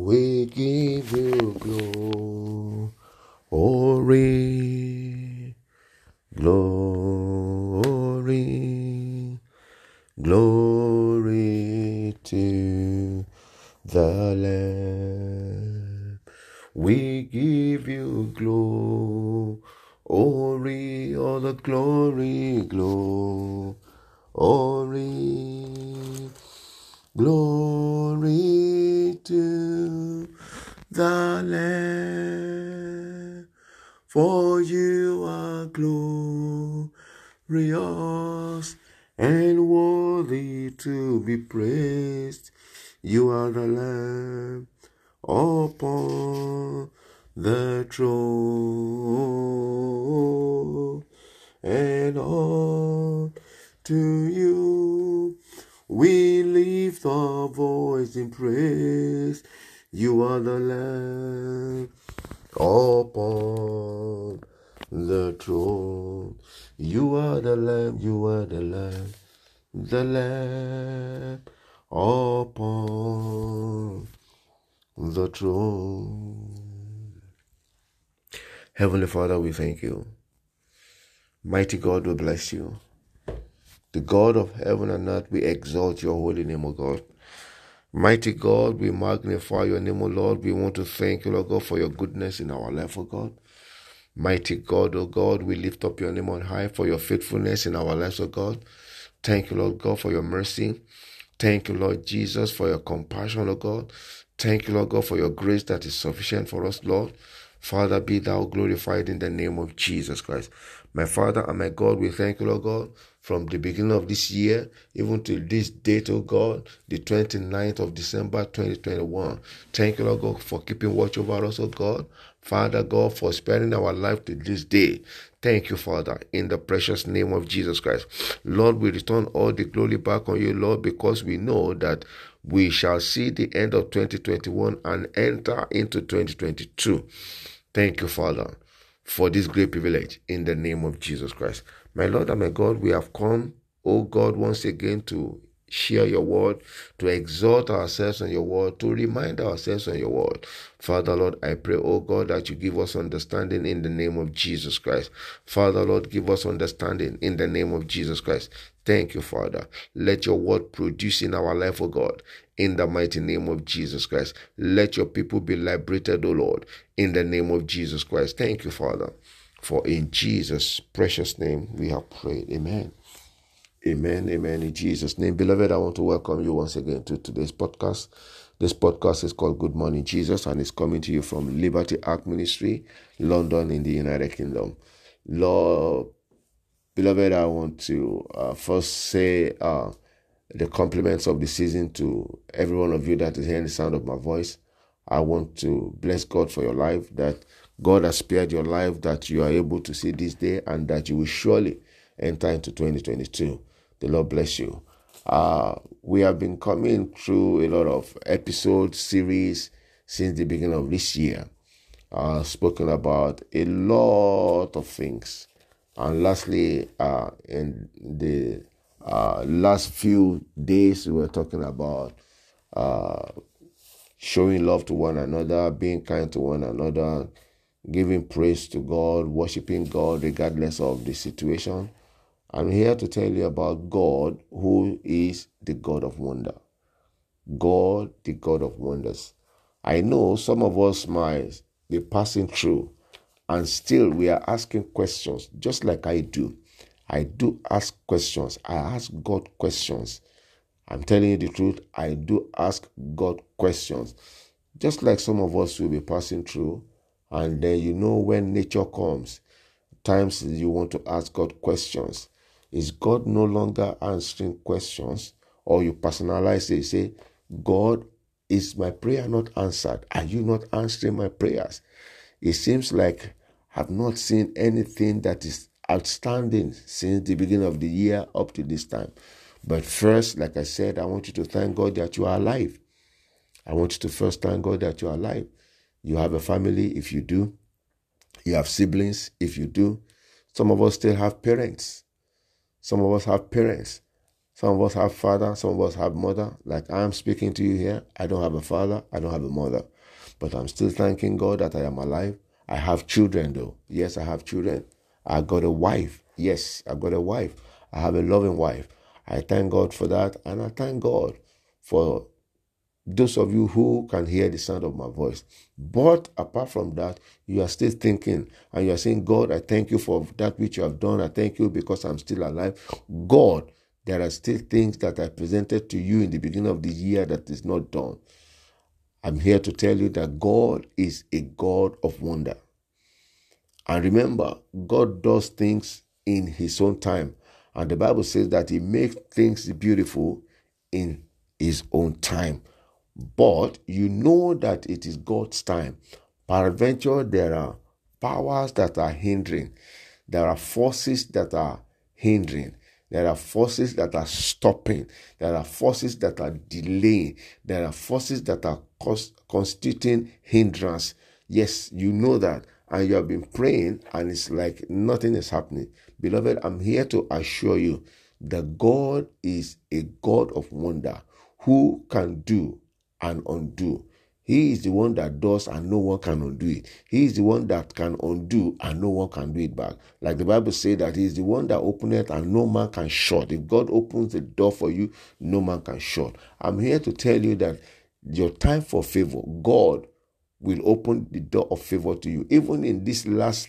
We give you glory, the Lamb. For you are glorious and worthy to be praised. You are the Lamb upon the throne, and all to you we lift our voice in praise. You are the Lamb upon the throne. You are the Lamb, you are the Lamb, the Lamb upon the throne. Heavenly Father, we thank you. Mighty God, we bless you. The God of heaven and earth, we exalt your holy name, O God. Mighty God, we magnify your name, O Lord. We want to thank you, Lord God, for your goodness in our life, O God. Mighty God, O God, we lift up your name on high for your faithfulness in our lives, O God. Thank you, Lord God, for your mercy. Thank you, Lord Jesus, for your compassion, O God. Thank you, Lord God, for your grace that is sufficient for us, Lord. Father, be thou glorified in the name of Jesus Christ. My Father and my God, we thank you, Lord God, from the beginning of this year, even to this date, oh God, the 29th of December 2021. Thank you, Lord God, for keeping watch over us, oh God. Father God, for sparing our life to this day. Thank you, Father, in the precious name of Jesus Christ. Lord, we return all the glory back on you, Lord, because we know that we shall see the end of 2021 and enter into 2022. Thank you, Father, for this great privilege in the name of Jesus Christ. My Lord and my God, we have come, oh God, once again to share your word, to exhort ourselves on your word, to remind ourselves on your word. Father, Lord, I pray, oh God, that you give us understanding in the name of Jesus Christ. Father, Lord, give us understanding in the name of Jesus Christ. Thank you, Father. Let your word produce in our life, oh God, in the mighty name of Jesus Christ. Let your people be liberated, oh Lord, in the name of Jesus Christ. Thank you, Father. For in Jesus' precious name we have prayed. Amen. Amen. Amen. In Jesus' name. Beloved, I want to welcome you once again to today's podcast. This podcast is called Good Morning Jesus and it's coming to you from Liberty Ark Ministry, London, in the United Kingdom. Lord, beloved, I want to uh, first say uh, the compliments of the season to every one of you that is hearing the sound of my voice. I want to bless God for your life that God has spared your life, that you are able to see this day, and that you will surely enter into 2022. The Lord bless you. Uh, we have been coming through a lot of episode series since the beginning of this year, uh, spoken about a lot of things. And lastly, uh, in the uh, last few days, we were talking about uh, showing love to one another, being kind to one another, giving praise to God, worshiping God regardless of the situation. I'm here to tell you about God, who is the God of wonder. God, the God of wonders. I know some of us might be passing through and still we are asking questions, just like I do. I do ask questions. I ask God questions. I'm telling you the truth. I do ask God questions. Just like some of us will be passing through, and then you know when nature comes, times you want to ask God questions. Is God no longer answering questions? Or you personalize it, you say, God, is my prayer not answered? Are you not answering my prayers? It seems like I've not seen anything that is outstanding since the beginning of the year up to this time. But first, like I said, I want you to thank God that you are alive. I want you to first thank God that you are alive. You have a family, if you do. You have siblings, if you do. Some of us still have parents. Some of us have parents. Some of us have father, some of us have mother. Like I am speaking to you here, I don't have a father, I don't have a mother. But I'm still thanking God that I am alive. I have children though. Yes, I have children. I got a wife. Yes, I got a wife. I have a loving wife. I thank God for that. And I thank God for those of you who can hear the sound of my voice. But apart from that, you are still thinking and you are saying, God, I thank you for that which you have done. I thank you because I'm still alive. God, there are still things that I presented to you in the beginning of the year that is not done. I'm here to tell you that God is a God of wonder. And remember, God does things in His own time. And the Bible says that He makes things beautiful in His own time. But you know that it is God's time. Peradventure, there are powers that are hindering, there are forces that are hindering. There are forces that are stopping. There are forces that are delaying. There are forces that are constituting hindrance. Yes, you know that. And you have been praying, and it's like nothing is happening. Beloved, I'm here to assure you that God is a God of wonder who can do and undo. He is the one that does and no one can undo it. He is the one that can undo and no one can do it back. Like the Bible says that he is the one that openeth and no man can shut. If God opens the door for you, no man can shut. I'm here to tell you that your time for favor, God will open the door of favor to you. Even in this last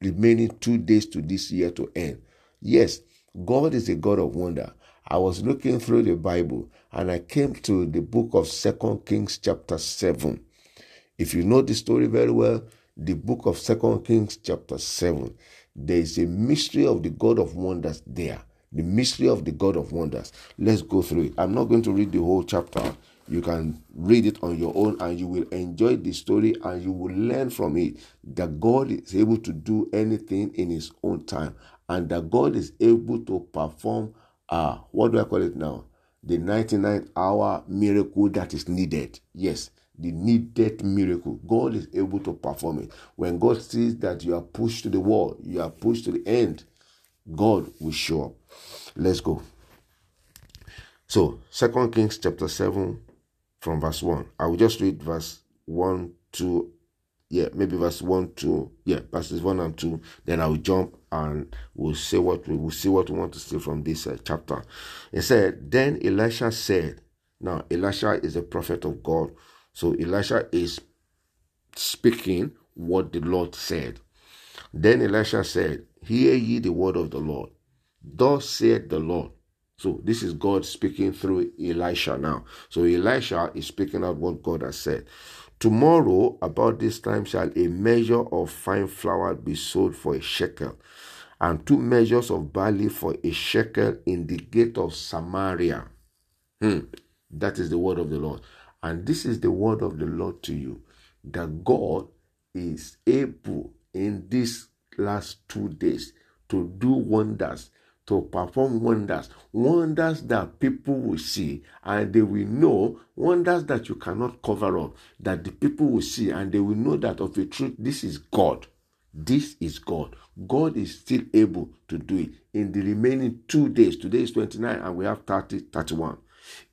remaining two days to this year to end. Yes, God is a God of wonder. I was looking through the Bible and I came to the book of Second Kings chapter 7. If you know the story very well, the book of Second Kings chapter 7, there is a mystery of the God of wonders there. The mystery of the God of wonders. Let's go through it. I'm not going to read the whole chapter. You can read it on your own and you will enjoy the story and you will learn from it that God is able to do anything in His own time and that God is able to perform uh, what do I call it now? The 99 hour miracle that is needed. Yes, the needed miracle. God is able to perform it. When God sees that you are pushed to the wall, you are pushed to the end, God will show up. Let's go. So, Second Kings chapter 7 from verse 1. I will just read verse 1, 2, yeah, maybe verse 1, 2, yeah, verses 1 and 2. Then I will jump and we'll see what we will see what we want to see from this uh, chapter. It said, Then Elisha said, Now Elisha is a prophet of God. So Elisha is speaking what the Lord said. Then Elisha said, Hear ye the word of the Lord. Thus said the Lord. So this is God speaking through Elisha now. So Elisha is speaking out what God has said. Tomorrow, about this time, shall a measure of fine flour be sold for a shekel, and two measures of barley for a shekel in the gate of Samaria. Hmm. That is the word of the Lord. And this is the word of the Lord to you that God is able in these last two days to do wonders to perform wonders, wonders that people will see and they will know, wonders that you cannot cover up, that the people will see and they will know that of a truth, this is God. This is God. God is still able to do it in the remaining two days. Today is 29 and we have 30, 31.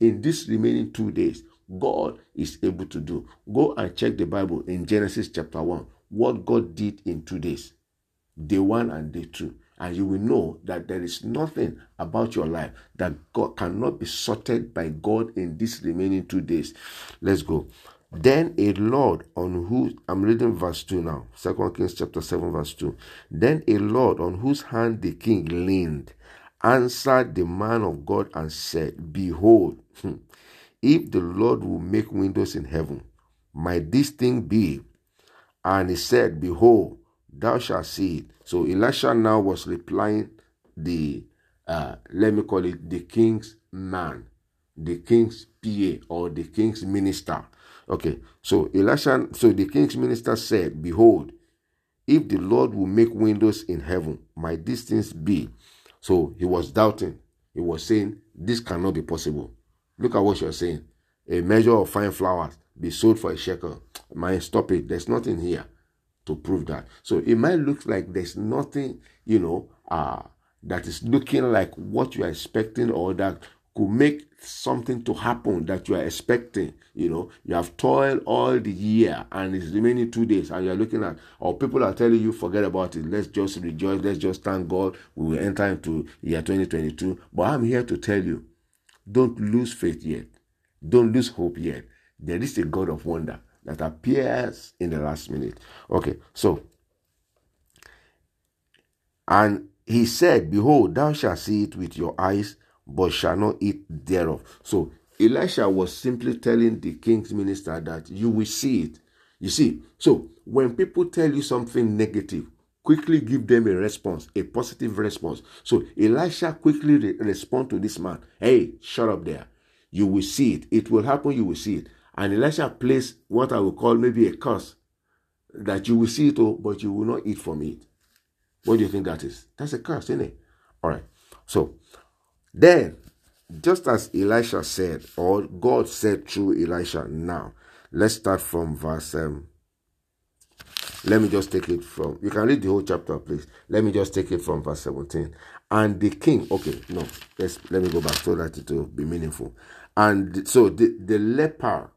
In this remaining two days, God is able to do. Go and check the Bible in Genesis chapter 1, what God did in two days, day one and day two and you will know that there is nothing about your life that God cannot be sorted by God in these remaining two days. Let's go. Then a Lord on whose I'm reading verse 2 now, Second Kings chapter 7, verse 2. Then a Lord on whose hand the king leaned answered the man of God and said, Behold, hmm, if the Lord will make windows in heaven, might this thing be? And he said, Behold, thou shalt see it. So Elisha now was replying the uh, let me call it the king's man, the king's PA or the king's minister. Okay, so Elisha, so the king's minister said, Behold, if the Lord will make windows in heaven, my distance be. So he was doubting. He was saying, This cannot be possible. Look at what you're saying. A measure of fine flowers be sold for a shekel. Man, stop it. There's nothing here to prove that. So it might look like there's nothing, you know, uh, that is looking like what you are expecting or that could make something to happen that you are expecting. You know, you have toiled all the year and it's remaining two days, and you're looking at, or people are telling you, forget about it, let's just rejoice, let's just thank God, we will enter into year 2022. But I'm here to tell you, don't lose faith yet, don't lose hope yet. There is a God of wonder that appears in the last minute. Okay, so, and he said, Behold, thou shalt see it with your eyes but shall not eat thereof. So Elisha was simply telling the king's minister that you will see it. You see, so when people tell you something negative, quickly give them a response, a positive response. So Elisha quickly re- respond to this man. Hey, shut up there. You will see it. It will happen. You will see it. And Elisha placed what I will call maybe a curse that you will see it, all, but you will not eat from it. What do you think that is? That's a curse, isn't it? All right. So then, just as Elisha said, or God said through Elisha now, let's start from verse. Um, let me just take it from. You can read the whole chapter, please. Let me just take it from verse 17. And the king, okay, no, let's let me go back so that it will be meaningful. And so the, the leper,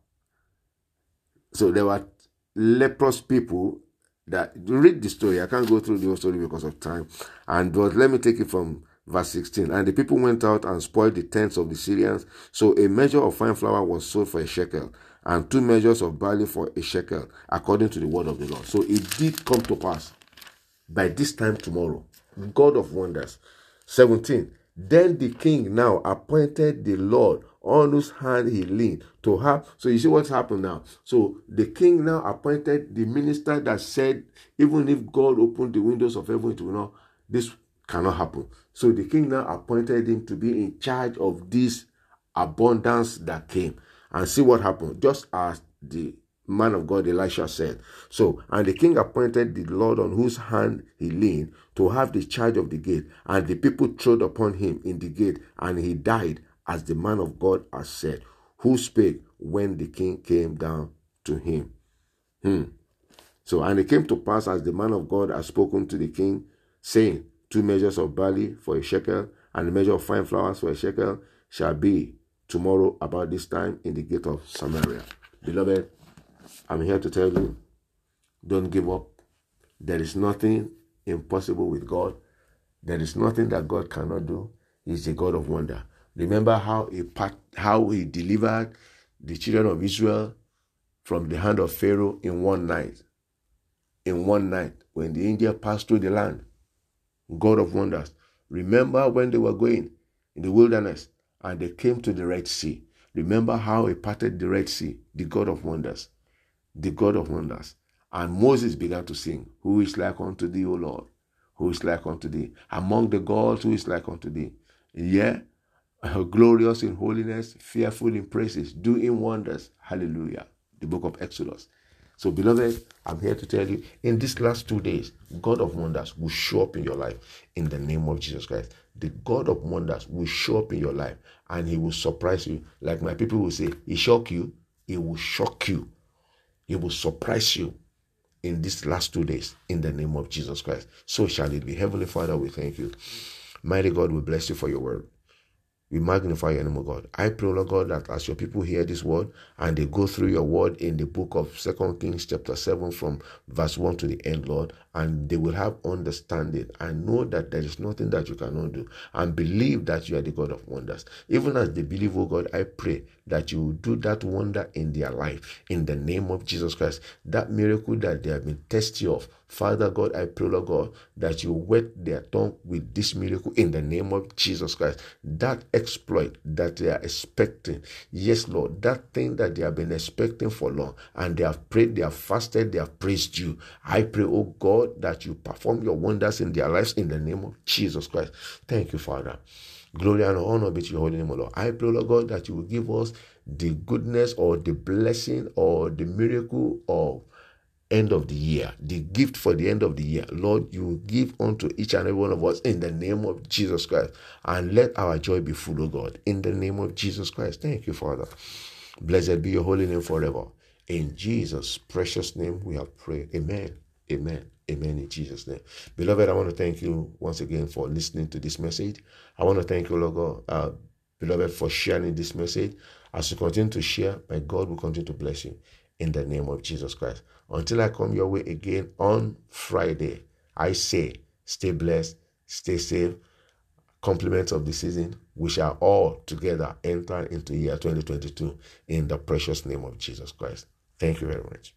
so there were leprous people that read the story. I can't go through the whole story because of time. And but let me take it from Verse 16 And the people went out and spoiled the tents of the Syrians. So a measure of fine flour was sold for a shekel, and two measures of barley for a shekel, according to the word of the Lord. So it did come to pass by this time tomorrow. God of wonders. 17 Then the king now appointed the Lord on whose hand he leaned to have. So you see what's happened now. So the king now appointed the minister that said, even if God opened the windows of heaven, it will not. This cannot happen. So the king now appointed him to be in charge of this abundance that came. And see what happened. Just as the man of God Elisha said. So, and the king appointed the Lord on whose hand he leaned to have the charge of the gate. And the people trod upon him in the gate, and he died, as the man of God has said, who spake when the king came down to him. Hmm. So, and it came to pass as the man of God had spoken to the king, saying, two measures of barley for a shekel, and a measure of fine flour for a shekel shall be tomorrow about this time in the gate of Samaria. Beloved, I'm here to tell you don't give up. There is nothing impossible with God. There is nothing that God cannot do. He's a God of wonder. Remember how he, part, how he delivered the children of Israel from the hand of Pharaoh in one night. In one night, when the angel passed through the land, God of wonders. Remember when they were going in the wilderness and they came to the Red Sea. Remember how he parted the Red Sea, the God of wonders, the God of wonders. And Moses began to sing, Who is like unto thee, O Lord? Who is like unto thee? Among the gods, who is like unto thee? Yeah, glorious in holiness, fearful in praises, doing wonders. Hallelujah. The book of Exodus. So, beloved, I'm here to tell you in these last two days, God of wonders will show up in your life in the name of Jesus Christ. The God of wonders will show up in your life and he will surprise you. Like my people will say, He shock you, He will shock you, He will surprise you in these last two days in the name of Jesus Christ. So shall it be. Heavenly Father, we thank you. Mighty God, we bless you for your word. We magnify your name, O God. I pray, Lord God, that as your people hear this word and they go through your word in the book of Second Kings, chapter 7, from verse 1 to the end, Lord, and they will have understanding and know that there is nothing that you cannot do and believe that you are the God of wonders. Even as they believe, oh God, I pray that you will do that wonder in their life in the name of Jesus Christ. That miracle that they have been testy of, Father God, I pray, Lord God, that you wet their tongue with this miracle in the name of Jesus Christ. That exploit that they are expecting, yes, Lord, that thing that they have been expecting for long, and they have prayed, they have fasted, they have praised you. I pray, oh God, that you perform your wonders in their lives in the name of Jesus Christ. Thank you, Father. Glory and honor be to your holy name, Lord. I pray, Lord God, that you will give us the goodness or the blessing or the miracle of end of the year, the gift for the end of the year. Lord, you give unto each and every one of us in the name of Jesus Christ. And let our joy be full, O God, in the name of Jesus Christ. Thank you, Father. Blessed be your holy name forever. In Jesus' precious name we have prayed. Amen Amen. Amen in Jesus' name. Beloved, I want to thank you once again for listening to this message. I want to thank you, Lord God, uh, beloved, for sharing this message. As you continue to share, my God will continue to bless you in the name of Jesus Christ. Until I come your way again on Friday, I say, stay blessed, stay safe. Compliments of the season, we shall all together enter into year 2022 in the precious name of Jesus Christ. Thank you very much.